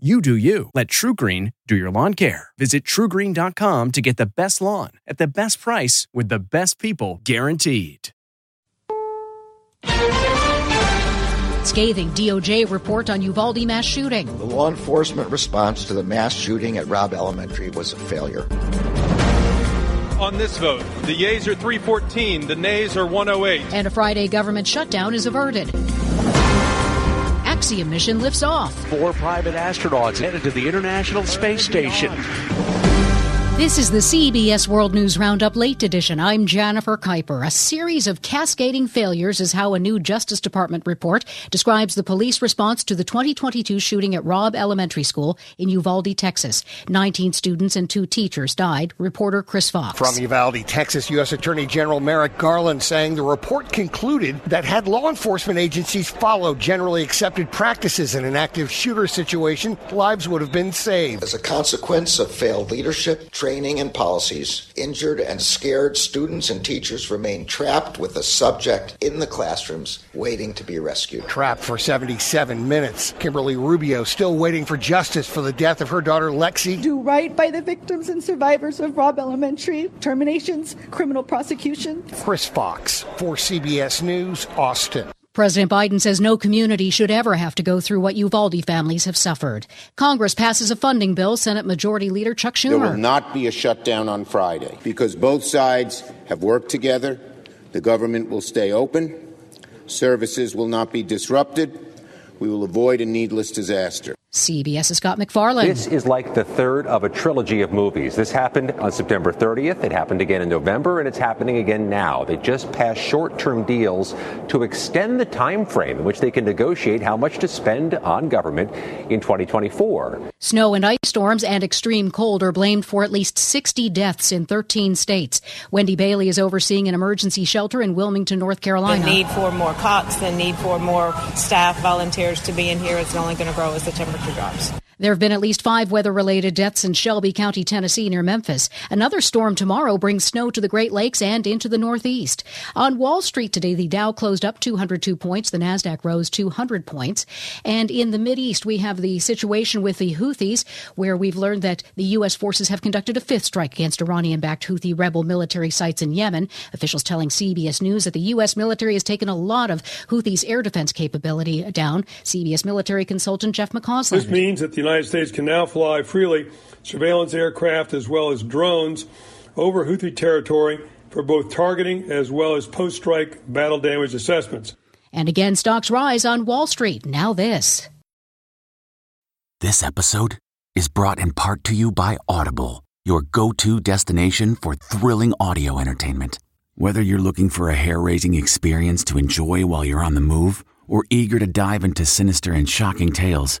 You do you. Let TruGreen do your lawn care. Visit trugreen.com to get the best lawn at the best price with the best people guaranteed. Scathing DOJ report on Uvalde mass shooting. The law enforcement response to the mass shooting at Robb Elementary was a failure. On this vote, the yeas are 314, the nays are 108. And a Friday government shutdown is averted. Axiom mission lifts off. Four private astronauts headed to the International Space Station. This is the CBS World News Roundup Late Edition. I'm Jennifer Keiper. A series of cascading failures is how a new Justice Department report describes the police response to the 2022 shooting at Robb Elementary School in Uvalde, Texas. 19 students and two teachers died. Reporter Chris Fox. From Uvalde, Texas, U.S. Attorney General Merrick Garland saying the report concluded that had law enforcement agencies followed generally accepted practices in an active shooter situation, lives would have been saved. As a consequence of failed leadership, training, and policies, injured and scared students and teachers remain trapped with the subject in the classrooms waiting to be rescued. Trapped for 77 minutes. Kimberly Rubio still waiting for justice for the death of her daughter Lexi. Do right by the victims and survivors of Robb Elementary. Terminations, criminal prosecution. Chris Fox for CBS News, Austin. President Biden says no community should ever have to go through what Uvalde families have suffered. Congress passes a funding bill. Senate Majority Leader Chuck Schumer. There will not be a shutdown on Friday because both sides have worked together. The government will stay open. Services will not be disrupted. We will avoid a needless disaster. CBS's Scott MacFarlane. This is like the third of a trilogy of movies. This happened on September 30th. It happened again in November, and it's happening again now. They just passed short-term deals to extend the time frame in which they can negotiate how much to spend on government in 2024. Snow and ice storms and extreme cold are blamed for at least 60 deaths in 13 states. Wendy Bailey is overseeing an emergency shelter in Wilmington, North Carolina. The need for more cots, the need for more staff volunteers to be in here is only going to grow as the temperature drops. There have been at least five weather related deaths in Shelby County, Tennessee, near Memphis. Another storm tomorrow brings snow to the Great Lakes and into the Northeast. On Wall Street today, the Dow closed up 202 points, the NASDAQ rose 200 points. And in the Mid East, we have the situation with the Houthis, where we've learned that the U.S. forces have conducted a fifth strike against Iranian backed Houthi rebel military sites in Yemen. Officials telling CBS News that the U.S. military has taken a lot of Houthis' air defense capability down. CBS military consultant Jeff McCausland. This means that the United States can now fly freely surveillance aircraft as well as drones over Houthi territory for both targeting as well as post strike battle damage assessments. And again, stocks rise on Wall Street. Now, this. This episode is brought in part to you by Audible, your go to destination for thrilling audio entertainment. Whether you're looking for a hair raising experience to enjoy while you're on the move or eager to dive into sinister and shocking tales,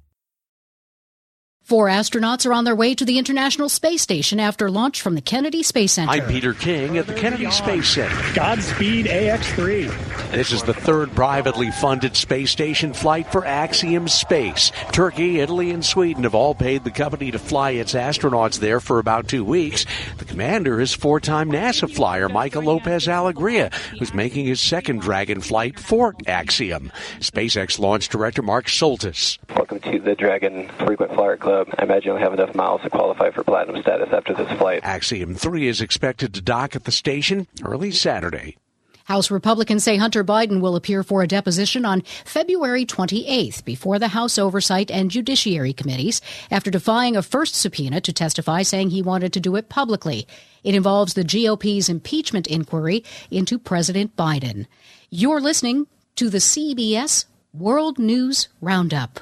Four astronauts are on their way to the International Space Station after launch from the Kennedy Space Center. I'm Peter King at the Kennedy Space Center. Godspeed AX3. This is the third privately funded space station flight for Axiom Space. Turkey, Italy, and Sweden have all paid the company to fly its astronauts there for about two weeks. The commander is four time NASA flyer Michael Lopez Alegria, who's making his second Dragon flight for Axiom. SpaceX launch director Mark Soltis. Welcome to the Dragon Frequent Flyer Club. I imagine you'll have enough miles to qualify for platinum status after this flight. Axiom 3 is expected to dock at the station early Saturday. House Republicans say Hunter Biden will appear for a deposition on February 28th before the House Oversight and Judiciary Committees after defying a first subpoena to testify saying he wanted to do it publicly. It involves the GOP's impeachment inquiry into President Biden. You're listening to the CBS World News Roundup.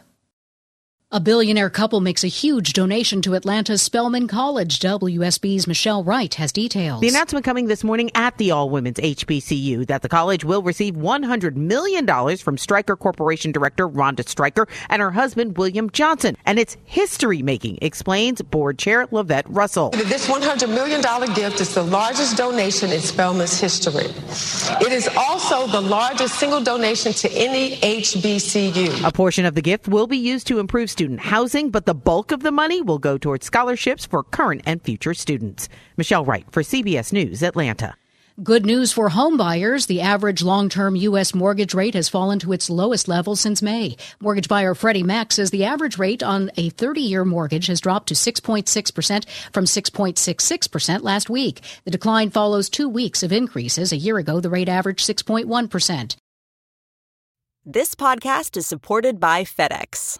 A billionaire couple makes a huge donation to Atlanta's Spelman College. WSB's Michelle Wright has details. The announcement coming this morning at the All Women's HBCU that the college will receive $100 million from Stryker Corporation Director Rhonda Stryker and her husband William Johnson. And it's history making, explains board chair Lavette Russell. This $100 million gift is the largest donation in Spelman's history. It is also the largest single donation to any HBCU. A portion of the gift will be used to improve student housing, but the bulk of the money will go towards scholarships for current and future students. Michelle Wright for CBS News, Atlanta. Good news for homebuyers. The average long-term U.S. mortgage rate has fallen to its lowest level since May. Mortgage buyer Freddie Mac says the average rate on a 30-year mortgage has dropped to 6.6% from 6.66% last week. The decline follows two weeks of increases. A year ago, the rate averaged 6.1%. This podcast is supported by FedEx.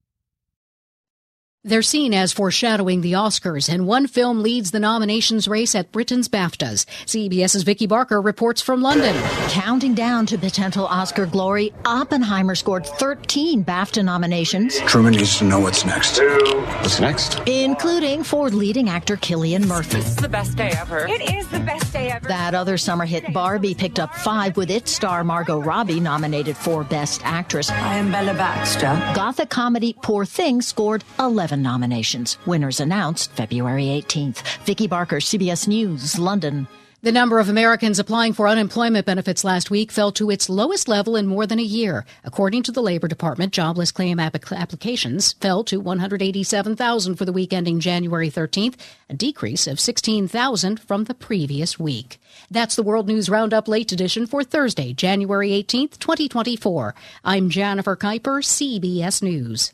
They're seen as foreshadowing the Oscars, and one film leads the nominations race at Britain's BAFTAs. CBS's Vicki Barker reports from London. Counting down to potential Oscar glory, Oppenheimer scored 13 BAFTA nominations. Truman needs to know what's next. What's next? Including for leading actor Cillian Murphy. This is the best day ever. It is the best day ever. That other summer hit Barbie picked up five with its star Margot Robbie nominated for Best Actress. I am Bella Baxter. Gothic comedy Poor Things scored 11 nominations. Winners announced February 18th. Vicki Barker, CBS News, London. The number of Americans applying for unemployment benefits last week fell to its lowest level in more than a year. According to the Labor Department, jobless claim applications fell to 187,000 for the week ending January 13th, a decrease of 16,000 from the previous week. That's the World News Roundup Late Edition for Thursday, January 18th, 2024. I'm Jennifer Keiper, CBS News.